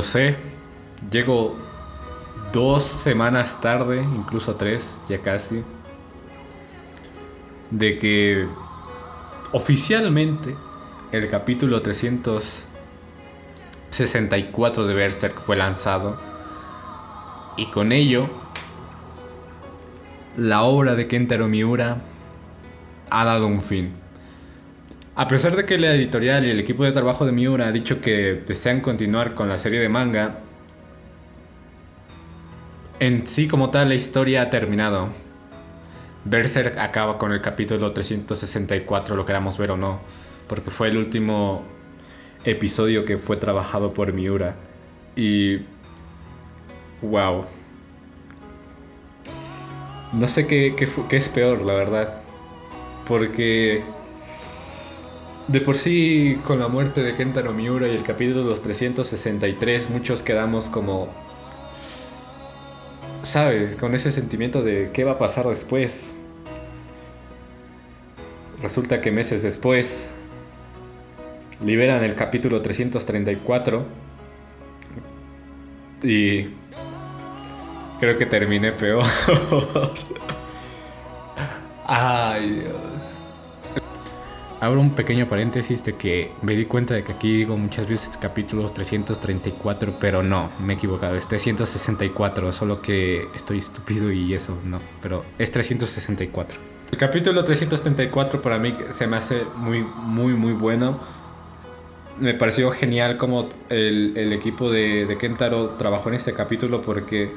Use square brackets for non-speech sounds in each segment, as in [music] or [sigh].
Lo sé. Llego dos semanas tarde, incluso tres, ya casi. De que oficialmente el capítulo 364 de Berserk fue lanzado. Y con ello, la obra de Kentaro Miura ha dado un fin. A pesar de que la editorial y el equipo de trabajo de Miura ha dicho que desean continuar con la serie de manga, en sí como tal la historia ha terminado. Berserk acaba con el capítulo 364, lo queramos ver o no, porque fue el último episodio que fue trabajado por Miura. Y... ¡Wow! No sé qué, qué es peor, la verdad. Porque de por sí, con la muerte de Kentaro Miura y el capítulo los 363, muchos quedamos como. ¿Sabes? Con ese sentimiento de qué va a pasar después. Resulta que meses después liberan el capítulo 334 y creo que terminé peor. [laughs] Ay, Dios. Abro un pequeño paréntesis de que me di cuenta de que aquí digo muchas veces capítulos 334, pero no, me he equivocado, es 364, solo que estoy estúpido y eso, no, pero es 364. El capítulo 334 para mí se me hace muy, muy, muy bueno. Me pareció genial como el, el equipo de, de Kentaro trabajó en este capítulo porque,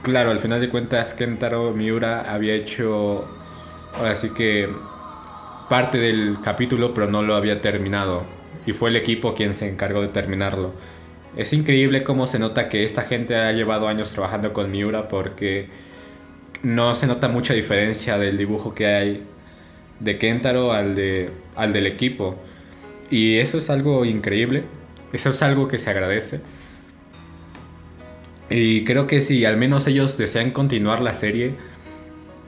claro, al final de cuentas Kentaro Miura había hecho, ahora sí que parte del capítulo, pero no lo había terminado. Y fue el equipo quien se encargó de terminarlo. Es increíble cómo se nota que esta gente ha llevado años trabajando con Miura porque no se nota mucha diferencia del dibujo que hay de Kentaro al, de, al del equipo. Y eso es algo increíble. Eso es algo que se agradece. Y creo que si al menos ellos desean continuar la serie,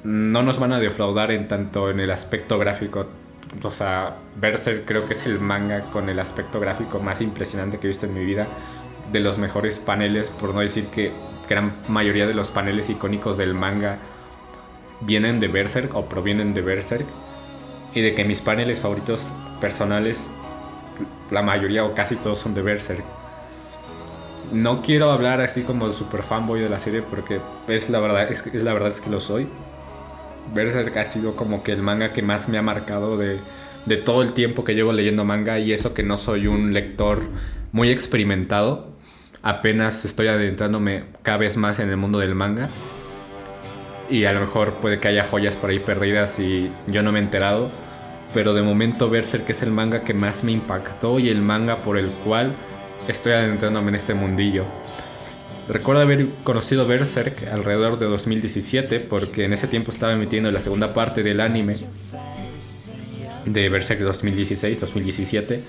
no nos van a defraudar en tanto en el aspecto gráfico. O sea, Berserk creo que es el manga con el aspecto gráfico más impresionante que he visto en mi vida. De los mejores paneles, por no decir que gran mayoría de los paneles icónicos del manga vienen de Berserk o provienen de Berserk. Y de que mis paneles favoritos personales, la mayoría o casi todos son de Berserk. No quiero hablar así como super fanboy de la serie porque es la verdad, es, la verdad es que lo soy Berserk ha sido como que el manga que más me ha marcado de, todo el tiempo que llevo leyendo manga y eso que no soy un lector muy experimentado. Apenas estoy adentrándome cada vez más en el mundo del manga. Y a lo mejor puede que haya joyas por ahí perdidas y yo no me he enterado. Pero de momento Berserk es el manga que más me impactó y el manga por el cual estoy adentrándome en este mundillo. Recuerdo haber conocido Berserk alrededor de 2017 porque en ese tiempo estaba emitiendo la segunda parte del anime de Berserk 2016-2017.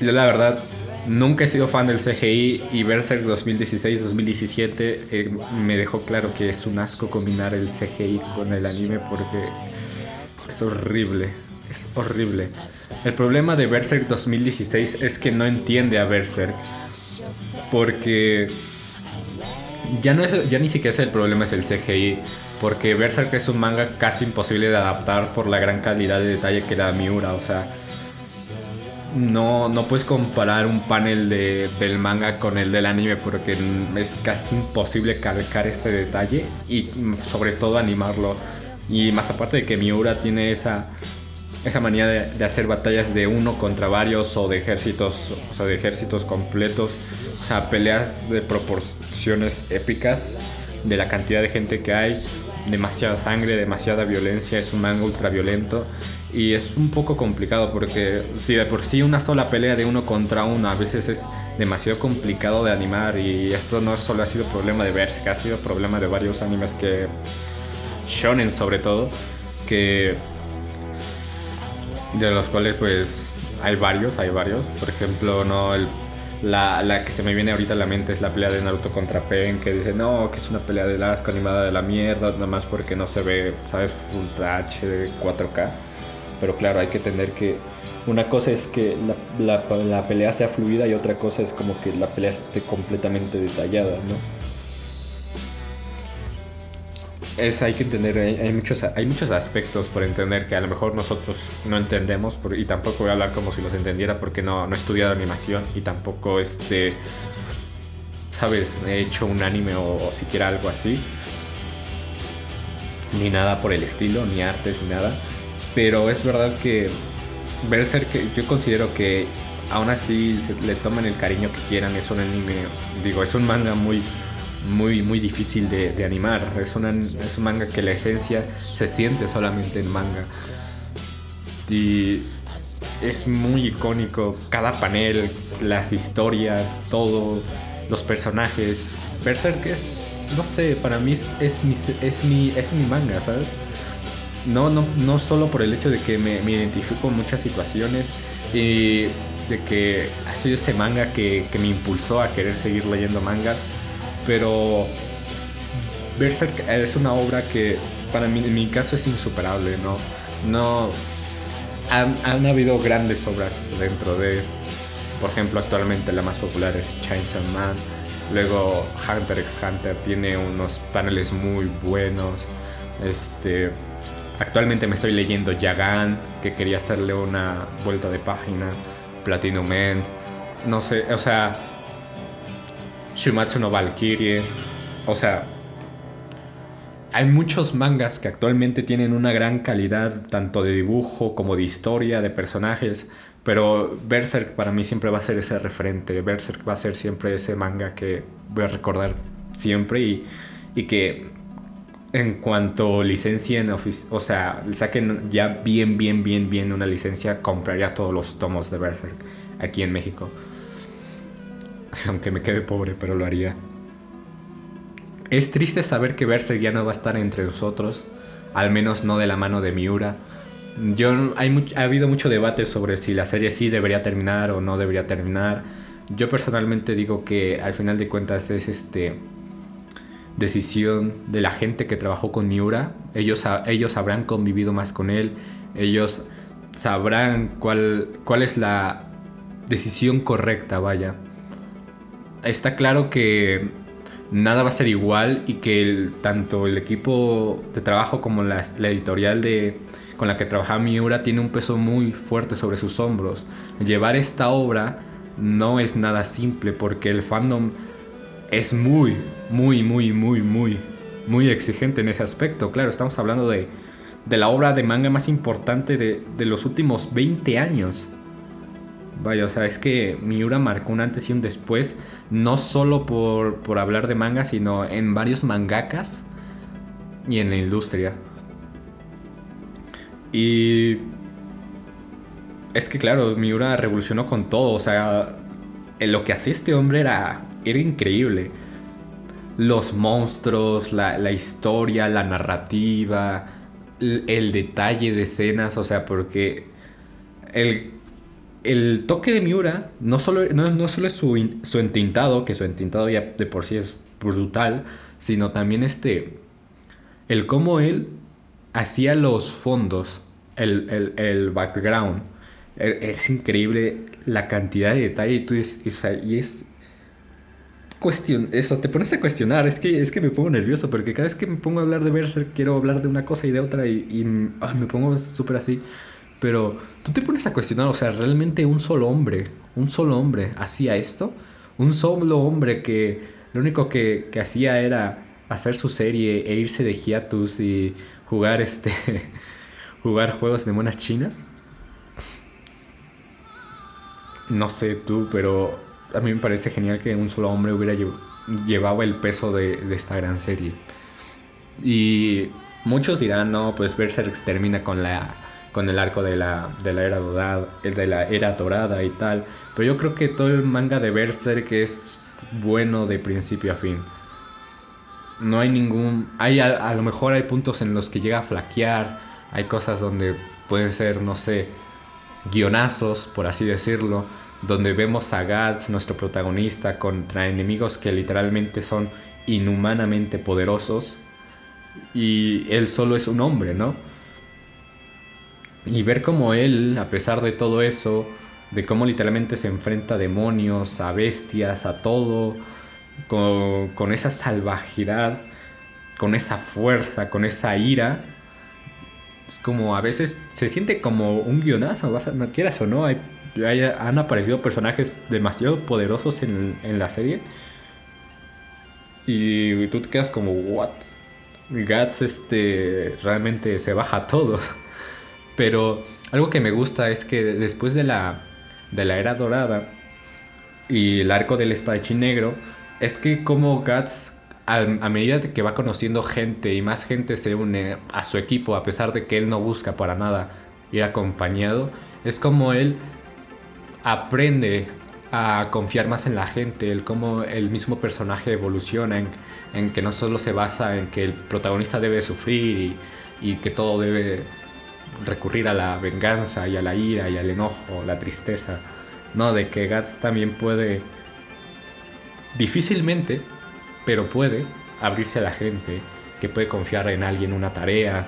Yo la verdad nunca he sido fan del CGI y Berserk 2016-2017 eh, me dejó claro que es un asco combinar el CGI con el anime porque es horrible. Es horrible. El problema de Berserk 2016 es que no entiende a Berserk porque ya, no es, ya ni siquiera es el problema, es el CGI. Porque Berserk es un manga casi imposible de adaptar por la gran calidad de detalle que da Miura. O sea, no, no puedes comparar un panel de, del manga con el del anime porque es casi imposible calcar ese detalle y sobre todo animarlo. Y más aparte de que Miura tiene esa, esa manía de, hacer batallas de uno contra varios o de ejércitos, o de ejércitos completos o sea, peleas de proporciones épicas de la cantidad de gente que hay, demasiada sangre, demasiada violencia, es un manga ultra violento y es un poco complicado porque si de por sí una sola pelea de uno contra uno a veces es demasiado complicado de animar y esto no solo ha sido problema de que ha sido problema de varios animes que shonen sobre todo que de los cuales pues hay varios, hay varios, por ejemplo, no el la, la, que se me viene ahorita a la mente es la pelea de Naruto contra Pen, que dice, no, que es una pelea de asco animada de la mierda, nada más porque no se ve, ¿sabes? Full HD 4K. Pero claro, hay que tener que Una cosa es que la, la, pelea sea fluida y otra cosa es como que la pelea esté completamente detallada, ¿no? Es, hay que entender, hay, muchos, hay muchos aspectos por entender que a lo mejor nosotros no entendemos y tampoco voy a hablar como si los entendiera porque no, no he estudiado animación y tampoco este, sabes, he hecho un anime o, siquiera algo así ni nada por el estilo, ni artes, ni nada. Pero es verdad que Berserk, yo considero que aún así le toman el cariño que quieran. Es un anime, digo, es un manga muy, muy, muy difícil de, animar. Es, es un manga que la esencia se siente solamente en manga. Y es muy icónico. Cada panel, las historias, todo, los personajes. Berserk es no sé, para mí es, es, mi, es, mi, es mi manga, ¿sabes? No, no, no solo por el hecho de que me, me identifico en muchas situaciones y de que ha sido ese manga que, que, me impulsó a querer seguir leyendo mangas, pero Berserk es una obra que para mí, en mi caso, es insuperable, ¿no? No... Han, habido grandes obras dentro de... Por ejemplo, actualmente la más popular es Chainsaw Man Luego Hunter x Hunter tiene unos paneles muy buenos. Este, actualmente me estoy leyendo Yagan, que quería hacerle una vuelta de página. Platinum Man. No sé, o sea. Shumatsu no Valkyrie. O sea. Hay muchos mangas que actualmente tienen una gran calidad, tanto de dibujo como de historia, de personajes. Pero Berserk para mí siempre va a ser ese referente. Berserk va a ser siempre ese manga que voy a recordar siempre y, y que en cuanto licencien, o sea, saquen ya bien, bien, bien, bien una licencia, compraría todos los tomos de Berserk aquí en México. [laughs] Aunque me quede pobre, pero lo haría. Es triste saber que Berserk ya no va a estar entre nosotros, al menos no de la mano de Miura yo, ha habido mucho debate sobre si la serie sí debería terminar o no debería terminar. Yo personalmente digo que al final de cuentas es este decisión de la gente que trabajó con Miura. Ellos, ellos habrán convivido más con él. Ellos sabrán cuál, cuál es la decisión correcta, vaya. Está claro que nada va a ser igual y que tanto el equipo de trabajo como la editorial de, con la que trabajaba Miura tiene un peso muy fuerte sobre sus hombros. Llevar esta obra no es nada simple porque el fandom es muy, muy, muy, muy, muy, muy exigente en ese aspecto. Claro, estamos hablando de, de la obra de manga más importante de, de, los últimos 20 años. Vaya, o sea, es que Miura marcó un antes y un después, no solo por, por hablar de manga, sino en varios mangakas y en la industria. Y es que claro, Miura revolucionó con todo, o sea, lo que hacía este hombre era, era increíble. Los monstruos, la, historia, la narrativa, el, detalle de escenas, o sea, porque el, el toque de Miura no solo, no, solo es su, su entintado, que su entintado ya de por sí es brutal, sino también este, el cómo él hacía los fondos, el, el, background. E, es increíble la cantidad de detalle y tú y es cuestión, eso, te pones a cuestionar, es que, es que me pongo nervioso porque cada vez que me pongo a hablar de Berserk quiero hablar de una cosa y de otra y, me pongo súper así. Pero tú te pones a cuestionar, o sea, realmente un solo hombre, un solo hombre hacía esto, un solo hombre que lo único que, que hacía era hacer su serie e irse de hiatus y jugar este [laughs] jugar juegos de monas chinas. No sé tú, pero a mí me parece genial que un solo hombre hubiera llevado el peso de, esta gran serie. Y muchos dirán, no, pues Berserk termina con la con el arco de la, de la era dorada, de la era dorada y tal. Pero yo creo que todo el manga de Berserk es bueno de principio a fin no hay ningún... Hay a, lo mejor hay puntos en los que llega a flaquear, hay cosas donde pueden ser, no sé, guionazos, por así decirlo, donde vemos a Gats, nuestro protagonista, contra enemigos que literalmente son inhumanamente poderosos y él solo es un hombre, ¿no? Y ver cómo él, a pesar de todo eso, de cómo literalmente se enfrenta a demonios, a bestias, a todo, con, con esa salvajidad, con esa fuerza, con esa ira, es como a veces se siente como un guionazo, vas a, no quieras o no, hay, han aparecido personajes demasiado poderosos en, en, la serie. Y tú te quedas como, what? Guts este, realmente se baja a todos. [laughs] Pero algo que me gusta es que después de la, de la era dorada y el arco del espadachín negro, es que como Guts a, medida que va conociendo gente y más gente se une a su equipo, a pesar de que él no busca para nada ir acompañado, es como él aprende a confiar más en la gente, el cómo el mismo personaje evoluciona, en, que no solo se basa en que el protagonista debe sufrir y, y, que todo debe recurrir a la venganza y a la ira y al enojo, la tristeza, no, de que Guts también puede difícilmente pero puede abrirse a la gente, que puede confiar en alguien una tarea.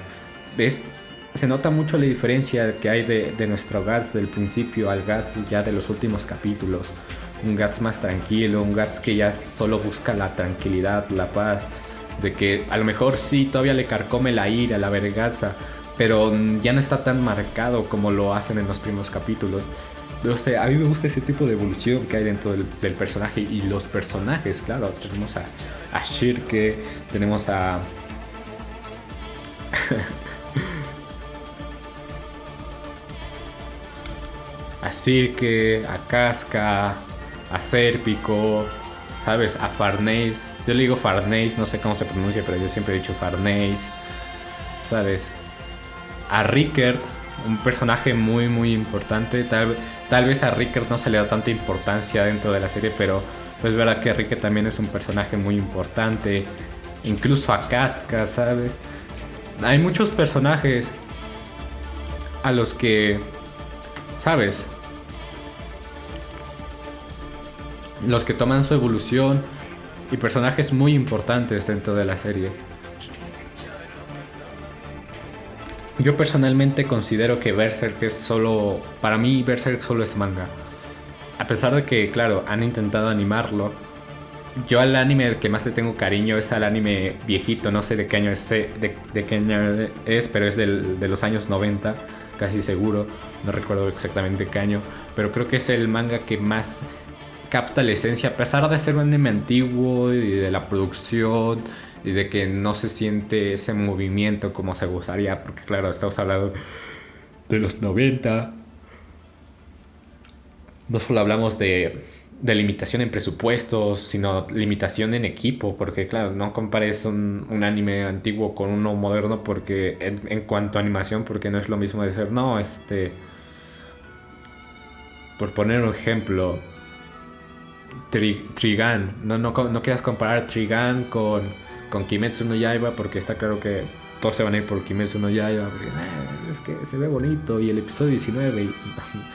Es, se nota mucho la diferencia que hay de, nuestro Gats del principio al Gats ya de los últimos capítulos. Un Gats más tranquilo, un Gats que ya solo busca la tranquilidad, la paz, de que a lo mejor sí todavía le carcome la ira, la vergaza, pero ya no está tan marcado como lo hacen en los primeros capítulos. No sé, a mí me gusta ese tipo de evolución que hay dentro del, personaje y los personajes, claro. Tenemos a, a Shirke, tenemos a. [laughs] a Sirke, a Casca, a Serpico, ¿sabes? A Farnese. Yo le digo Farnese, no sé cómo se pronuncia, pero yo siempre he dicho Farnese, ¿sabes? A Rickert, un personaje muy, muy importante. Tal, tal vez a Rickert no se le da tanta importancia dentro de la serie, pero pues verá que Rickert también es un personaje muy importante. Incluso a Casca, ¿sabes? Hay muchos personajes a los que, ¿sabes? Los que toman su evolución y personajes muy importantes dentro de la serie. Yo personalmente considero que Berserk es solo. Para mí, Berserk solo es manga. A pesar de que, claro, han intentado animarlo. Yo al anime que más le tengo cariño es al anime viejito, no sé de qué año es, de, qué año es pero es del, de los años 90, casi seguro. No recuerdo exactamente qué año, pero creo que es el manga que más capta la esencia, a pesar de ser un anime antiguo y de la producción y de que no se siente ese movimiento como se gustaría, porque claro, estamos hablando de los 90. No solo hablamos de, de limitación en presupuestos, sino limitación en equipo, porque claro, no compares un, un anime antiguo con uno moderno porque en, cuanto a animación, porque no es lo mismo de ser, no, este... Por poner un ejemplo, Trigan, no, no, no quieras comparar Trigan con con Kimetsu no Yaiba porque está claro que todos se van a ir por Kimetsu no Yaiba eh, es que se ve bonito y el episodio 19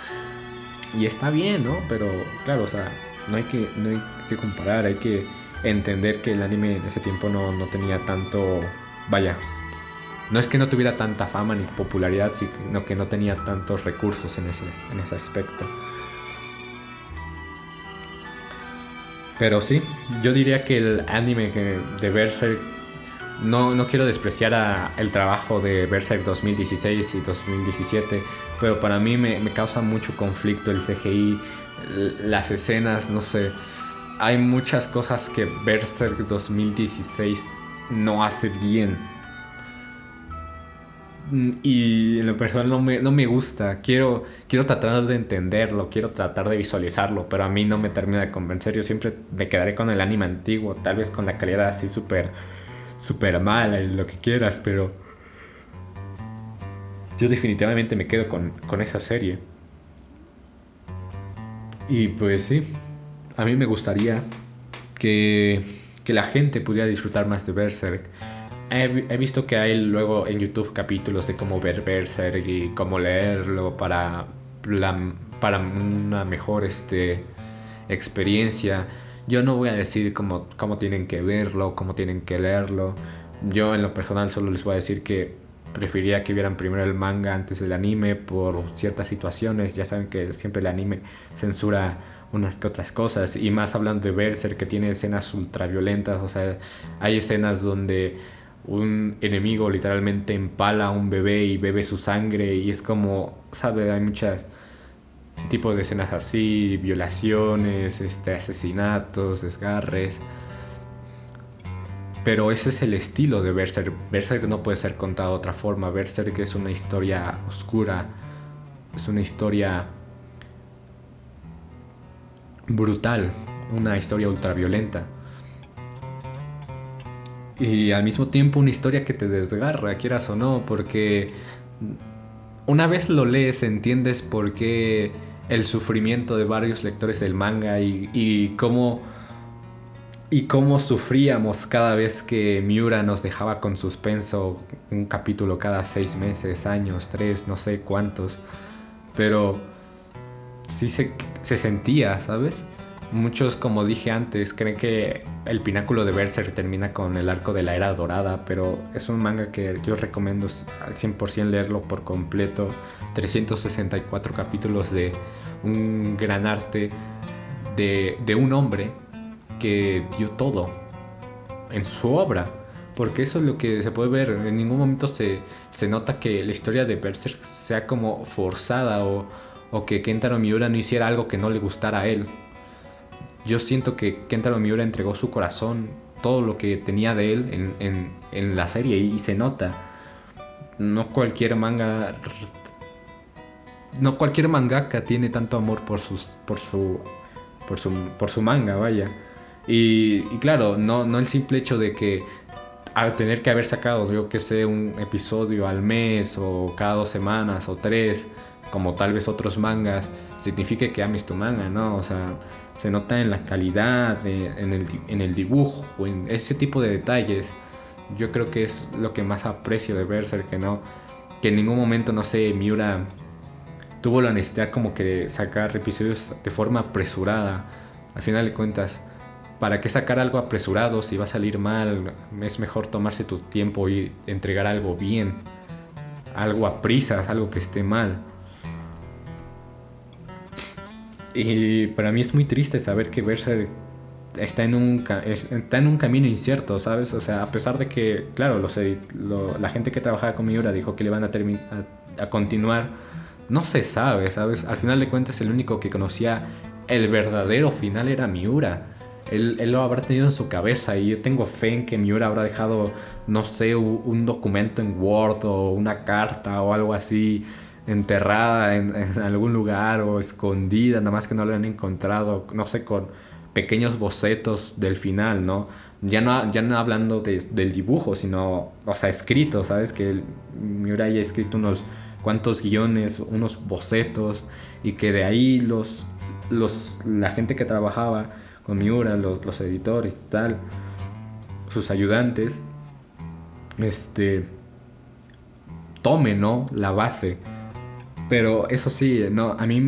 [laughs] y, está bien, ¿no? Pero claro, o sea, no hay que, no hay que comparar, hay que entender que el anime en ese tiempo no, tenía tanto, vaya, no es que no tuviera tanta fama ni popularidad, sino que no tenía tantos recursos en ese, en ese aspecto. Pero sí, yo diría que el anime de Berserk, no, no quiero despreciar a el trabajo de Berserk 2016 y 2017, pero para mí me, me causa mucho conflicto el CGI, las escenas, no sé. Hay muchas cosas que Berserk 2016 no hace bien y en lo personal no me, no me gusta. Quiero, quiero tratar de entenderlo, quiero tratar de visualizarlo, pero a mí no me termina de convencer. Yo siempre me quedaré con el anime antiguo, tal vez con la calidad así súper, súper mala y lo que quieras, pero yo definitivamente me quedo con, con esa serie. Y pues sí, a mí me gustaría que, que la gente pudiera disfrutar más de Berserk he, visto que hay luego en YouTube capítulos de cómo ver Berserk y cómo leerlo para, para una mejor este, experiencia. Yo no voy a decir cómo, cómo tienen que verlo, cómo tienen que leerlo. Yo en lo personal solo les voy a decir que preferiría que vieran primero el manga antes del anime por ciertas situaciones. Ya saben que siempre el anime censura unas que otras cosas. Y más hablando de Berserk, que tiene escenas ultraviolentas. O sea, hay escenas donde un enemigo literalmente empala a un bebé y bebe su sangre. Y es como, ¿sabe? Hay muchos tipos de escenas así, violaciones, este, asesinatos, desgarres. Pero ese es el estilo de Berserk. Berserk no puede ser contado de otra forma. Berserk es una historia oscura. Es una historia brutal. Una historia ultraviolenta. Y al mismo tiempo una historia que te desgarra, quieras o no, porque una vez lo lees entiendes por qué el sufrimiento de varios lectores del manga y, y cómo y cómo sufríamos cada vez que Miura nos dejaba con suspenso un capítulo cada seis meses, años, tres, no sé cuántos. Pero sí se, se sentía, ¿sabes? Muchos, como dije antes, creen que el pináculo de Berserk termina con el arco de la era dorada, pero es un manga que yo recomiendo al 100% leerlo por completo. 364 capítulos de un gran arte de, un hombre que dio todo en su obra. Porque eso es lo que se puede ver. En ningún momento se, se nota que la historia de Berserk sea como forzada o, o, que Kentaro Miura no hiciera algo que no le gustara a él. Yo siento que Kentaro Miura entregó su corazón, todo lo que tenía de él en, en, en la serie y, se nota. No cualquier manga no cualquier mangaka tiene tanto amor por sus por su por su por su manga, vaya. Y, claro, no, no el simple hecho de que tener que haber sacado, yo que sé, un episodio al mes o cada dos semanas o tres, como tal vez otros mangas, signifique que ames tu manga, ¿no? O sea, se nota en la calidad, en, el, en el dibujo, en ese tipo de detalles. Yo creo que es lo que más aprecio de Berserk, que no, que en ningún momento, no sé, Miura tuvo la necesidad como que de sacar episodios de forma apresurada. Al final de cuentas, ¿para qué sacar algo apresurado si va a salir mal? Es mejor tomarse tu tiempo y entregar algo bien, algo a prisas, algo que esté mal. Y para mí es muy triste saber que Berserk está en un, está en un camino incierto, ¿sabes? O sea, a pesar de que, claro, los, lo, la gente que trabajaba con Miura dijo que le van a, a, a continuar, no se sabe, ¿sabes? Al final de cuentas el único que conocía el verdadero final era Miura él, él, lo habrá tenido en su cabeza y yo tengo fe en que Miura habrá dejado, no sé, un, documento en Word o una carta o algo así enterrada en, algún lugar o escondida, nada más que no lo han encontrado, no sé, con pequeños bocetos del final, ¿no? Ya no, ya no hablando de, del dibujo, sino, o sea, escrito, ¿sabes? Que Miura haya escrito unos cuantos guiones, unos bocetos y que de ahí los, los, la gente que trabajaba con Miura, los, los editores y tal, sus ayudantes, este, tome, ¿no? La base. Pero eso sí, no, a mí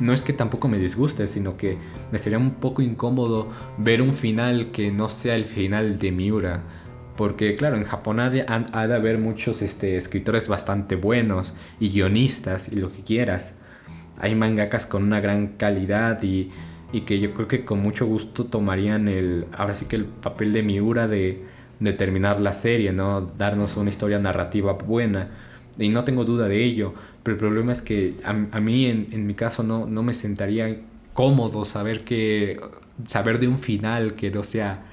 no es que tampoco me disguste, sino que me sería un poco incómodo ver un final que no sea el final de Miura. Porque claro, en Japón ha de, ha de haber muchos este, escritores bastante buenos y guionistas y lo que quieras. Hay mangakas con una gran calidad y, y que yo creo que con mucho gusto tomarían el, ahora sí que el papel de Miura de, de terminar la serie, ¿no? Darnos una historia narrativa buena. Y no tengo duda de ello, pero el problema es que a, mí en, en, mi caso no, no me sentaría cómodo saber que saber de un final que no sea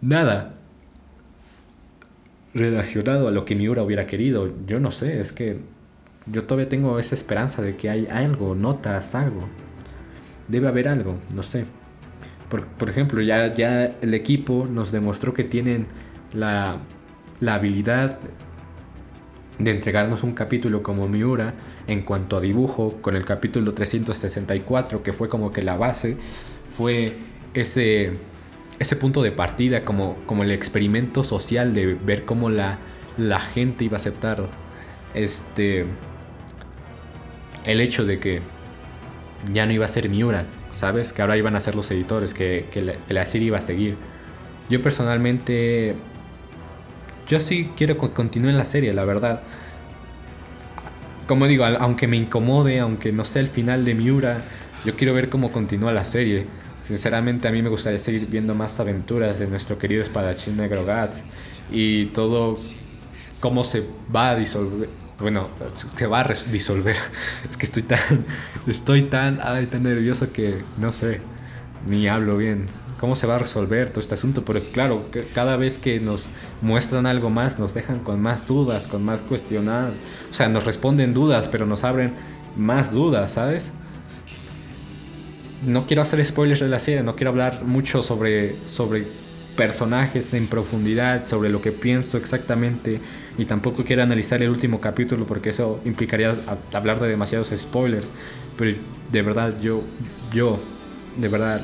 nada relacionado a lo que Miura hubiera querido. Yo no sé, es que yo todavía tengo esa esperanza de que hay algo, notas, algo debe haber algo, no sé. Por, por, ejemplo, ya, ya el equipo nos demostró que tienen la, la habilidad de entregarnos un capítulo como Miura en cuanto a dibujo, con el capítulo 364, que fue como que la base, fue ese, ese punto de partida, como, como el experimento social de ver cómo la, la gente iba a aceptar este, el hecho de que ya no iba a ser Miura, ¿sabes? Que ahora iban a ser los editores, que, que, la, que serie iba a seguir. Yo personalmente yo sí quiero que continúe la serie, la verdad. Como digo, aunque me incomode, aunque no sea el final de Miura, yo quiero ver cómo continúa la serie. Sinceramente a mí me gustaría seguir viendo más aventuras de nuestro querido espadachín negro Gat y todo cómo se va a disolver. Bueno, se va a disolver. [laughs] Es que estoy tan, estoy tan, tan nervioso que no sé, ni hablo bien. ¿Cómo se va a resolver todo este asunto? Pero claro, cada vez que nos muestran algo más, nos dejan con más dudas, con más cuestionar. O sea, nos responden dudas, pero nos abren más dudas, ¿sabes? No quiero hacer spoilers de la serie, no quiero hablar mucho sobre, sobre personajes en profundidad, sobre lo que pienso exactamente y tampoco quiero analizar el último capítulo porque eso implicaría hablar de demasiados spoilers. Pero de verdad, yo, yo, de verdad,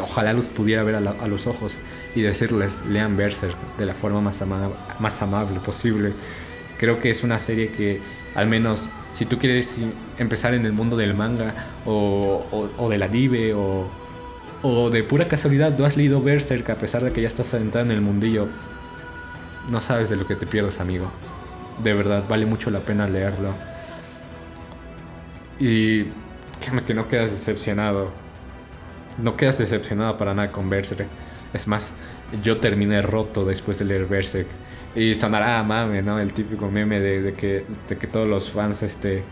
ojalá los pudiera ver a, los ojos y decirles, lean Berserk de la forma más, amable posible. Creo que es una serie que, al menos, si tú quieres empezar en el mundo del manga o, o, o del o, de pura casualidad no has leído Berserk a pesar de que ya estás sentado en el mundillo, no sabes de lo que te pierdes, amigo. De verdad, vale mucho la pena leerlo. Y que no quedas decepcionado. No quedas decepcionado para nada con Berserk. Es más, yo terminé roto después de leer Berserk. Y sonará a mame, ¿no? El típico meme de, que, de que todos los fans este,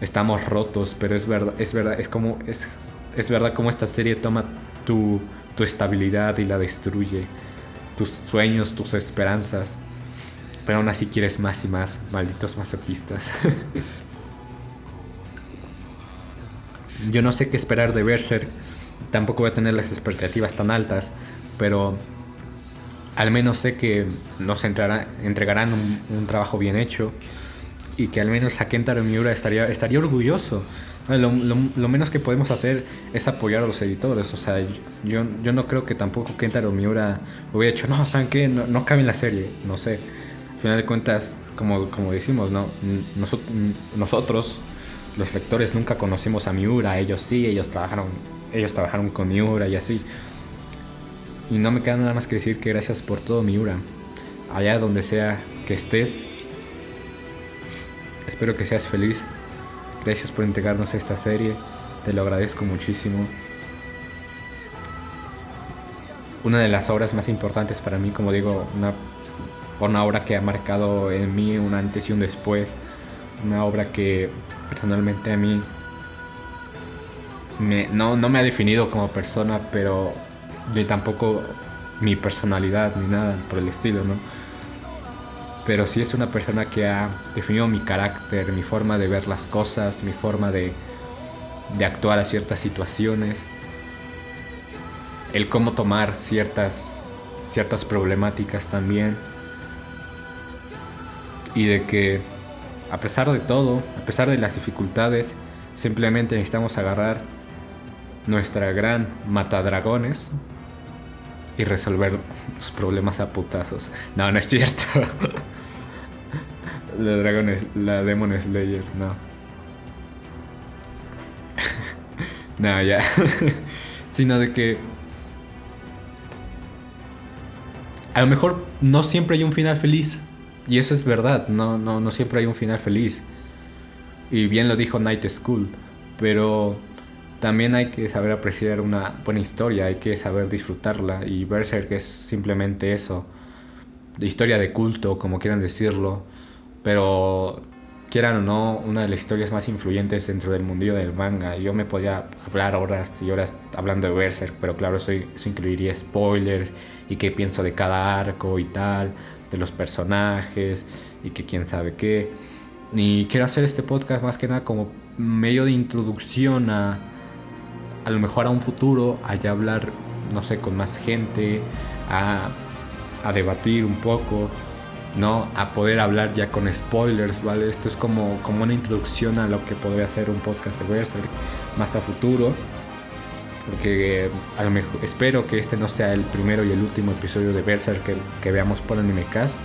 estamos rotos. Pero es verdad, es verdad, es como. Es, es verdad como esta serie toma tu, tu estabilidad y la destruye tus sueños, tus esperanzas. Pero aún así quieres más y más, malditos masoquistas. [laughs] Yo no sé qué esperar de Berserk. Tampoco voy a tener las expectativas tan altas. Pero al menos sé que nos entregarán un, trabajo bien hecho. Y que al menos a Kentaro Miura estaría, estaría orgulloso lo, menos que podemos hacer es apoyar a los editores. O sea, yo, yo no creo que tampoco Kentaro Miura hubiera dicho, no, ¿saben qué? No, cabe en la serie. No sé. Al final de cuentas, como, como decimos, ¿no? nosotros, los lectores, nunca conocimos a Miura. Ellos sí, ellos trabajaron, ellos trabajaron con Miura y así. Y no me queda nada más que decir que gracias por todo, Miura. Allá donde sea que estés, espero que seas feliz Gracias por integrarnos a esta serie, te lo agradezco muchísimo. Una de las obras más importantes para mí, como digo, una, una obra que ha marcado en mí un antes y un después, una obra que personalmente a mí no, no me ha definido como persona, pero ni tampoco mi personalidad ni nada por el estilo, ¿no? pero sí es una persona que ha definido mi carácter, mi forma de ver las cosas, mi forma de, actuar a ciertas situaciones, el cómo tomar ciertas, ciertas problemáticas también, y de que a pesar de todo, a pesar de las dificultades, simplemente necesitamos agarrar nuestra gran matadragones y resolver los problemas a putazos. No, no es cierto. [laughs] La Dragon la Demon Slayer, no. [laughs] no, ya. [laughs] Sino de que. A lo mejor no siempre hay un final feliz. Y eso es verdad, no, no, no siempre hay un final feliz. Y bien lo dijo Night School. Pero también hay que saber apreciar una buena historia, hay que saber disfrutarla. Y Berserk es simplemente eso. Historia de culto, como quieran decirlo pero quieran o no, una de las historias más influyentes dentro del mundillo del manga. Yo me podía hablar horas y horas hablando de Berserk, pero claro, eso, eso incluiría spoilers y qué pienso de cada arco y tal, de los personajes y que quién sabe qué. Y quiero hacer este podcast más que nada como medio de introducción a a lo mejor a un futuro, a ya hablar, no sé, con más gente, a, a debatir un poco ¿no? A poder hablar ya con spoilers, ¿vale? Esto es como, como una introducción a lo que podría ser un podcast de Berserk más a futuro. Porque a lo mejor espero que este no sea el primero y el último episodio de Berserk que, que veamos por Animecast.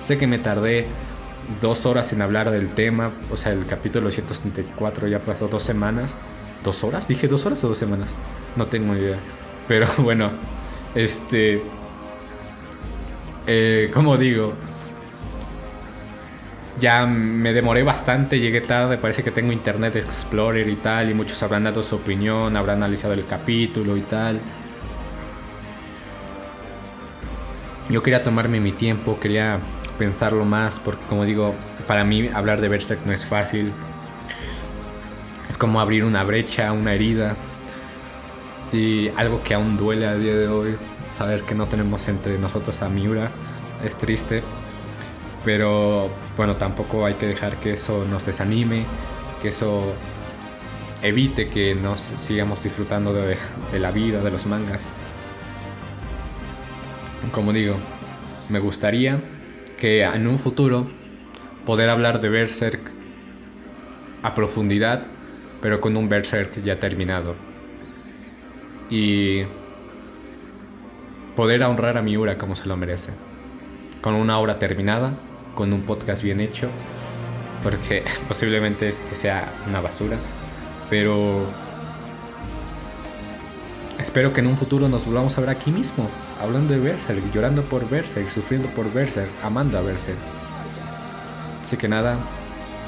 Sé que me tardé dos horas en hablar del tema, o sea, el capítulo 134 ya pasó dos semanas. ¿Dos horas? ¿Dije dos horas o dos semanas? No tengo ni idea. Pero [laughs] bueno, este... Eh, como digo, ya me demoré bastante, llegué tarde, parece que tengo Internet Explorer y tal, y muchos habrán dado su opinión, habrán analizado el capítulo y tal. Yo quería tomarme mi tiempo, quería pensarlo más, porque como digo, para mí hablar de Berserk no es fácil. Es como abrir una brecha, una herida. Y algo que aún duele a día de hoy, saber que no tenemos entre nosotros a Miura, es triste. Pero bueno, tampoco hay que dejar que eso nos desanime, que eso evite que nos sigamos disfrutando de, la vida, de los mangas. Como digo, me gustaría que en un futuro poder hablar de Berserk a profundidad, pero con un Berserk ya terminado. Y poder honrar a Miura como se lo merece. Con una obra terminada, con un podcast bien hecho, porque [laughs] posiblemente este sea una basura, pero espero que en un futuro nos volvamos a ver aquí mismo, hablando de Berserk, llorando por Berserk, sufriendo por Berserk, amando a Berserk. Así que nada,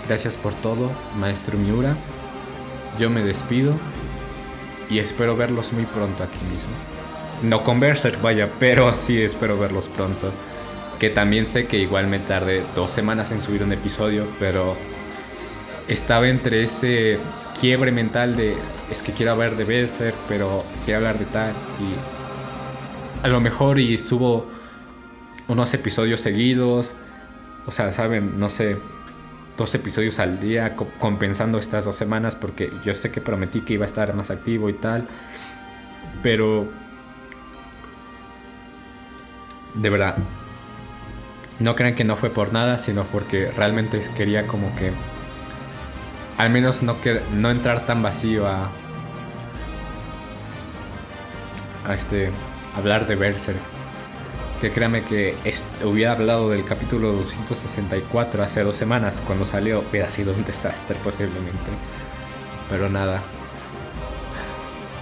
gracias por todo, maestro Miura. Yo me despido y espero verlos muy pronto aquí mismo. No con Berserk, vaya, pero sí espero verlos pronto. Que también sé que igual me tardé dos semanas en subir un episodio, pero estaba entre ese quiebre mental de es que quiero hablar de Berserk, pero quiero hablar de tal y a lo mejor y subo unos episodios seguidos, o sea, saben, no sé, dos episodios al día compensando estas dos semanas porque yo sé que prometí que iba a estar más activo y tal, pero de verdad, no crean que no fue por nada, sino porque realmente quería como que al menos no, que, no entrar tan vacío a, a este hablar de Berserk. Que créame que hubiera hablado del capítulo 264 hace dos semanas cuando salió, hubiera sido un desastre posiblemente. Pero nada.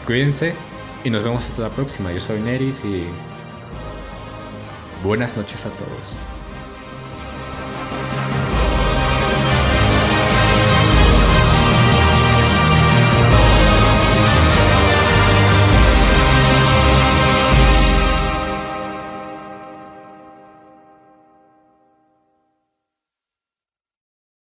Cuídense y nos vemos hasta la próxima. Yo soy Neris y buenas noches a todos.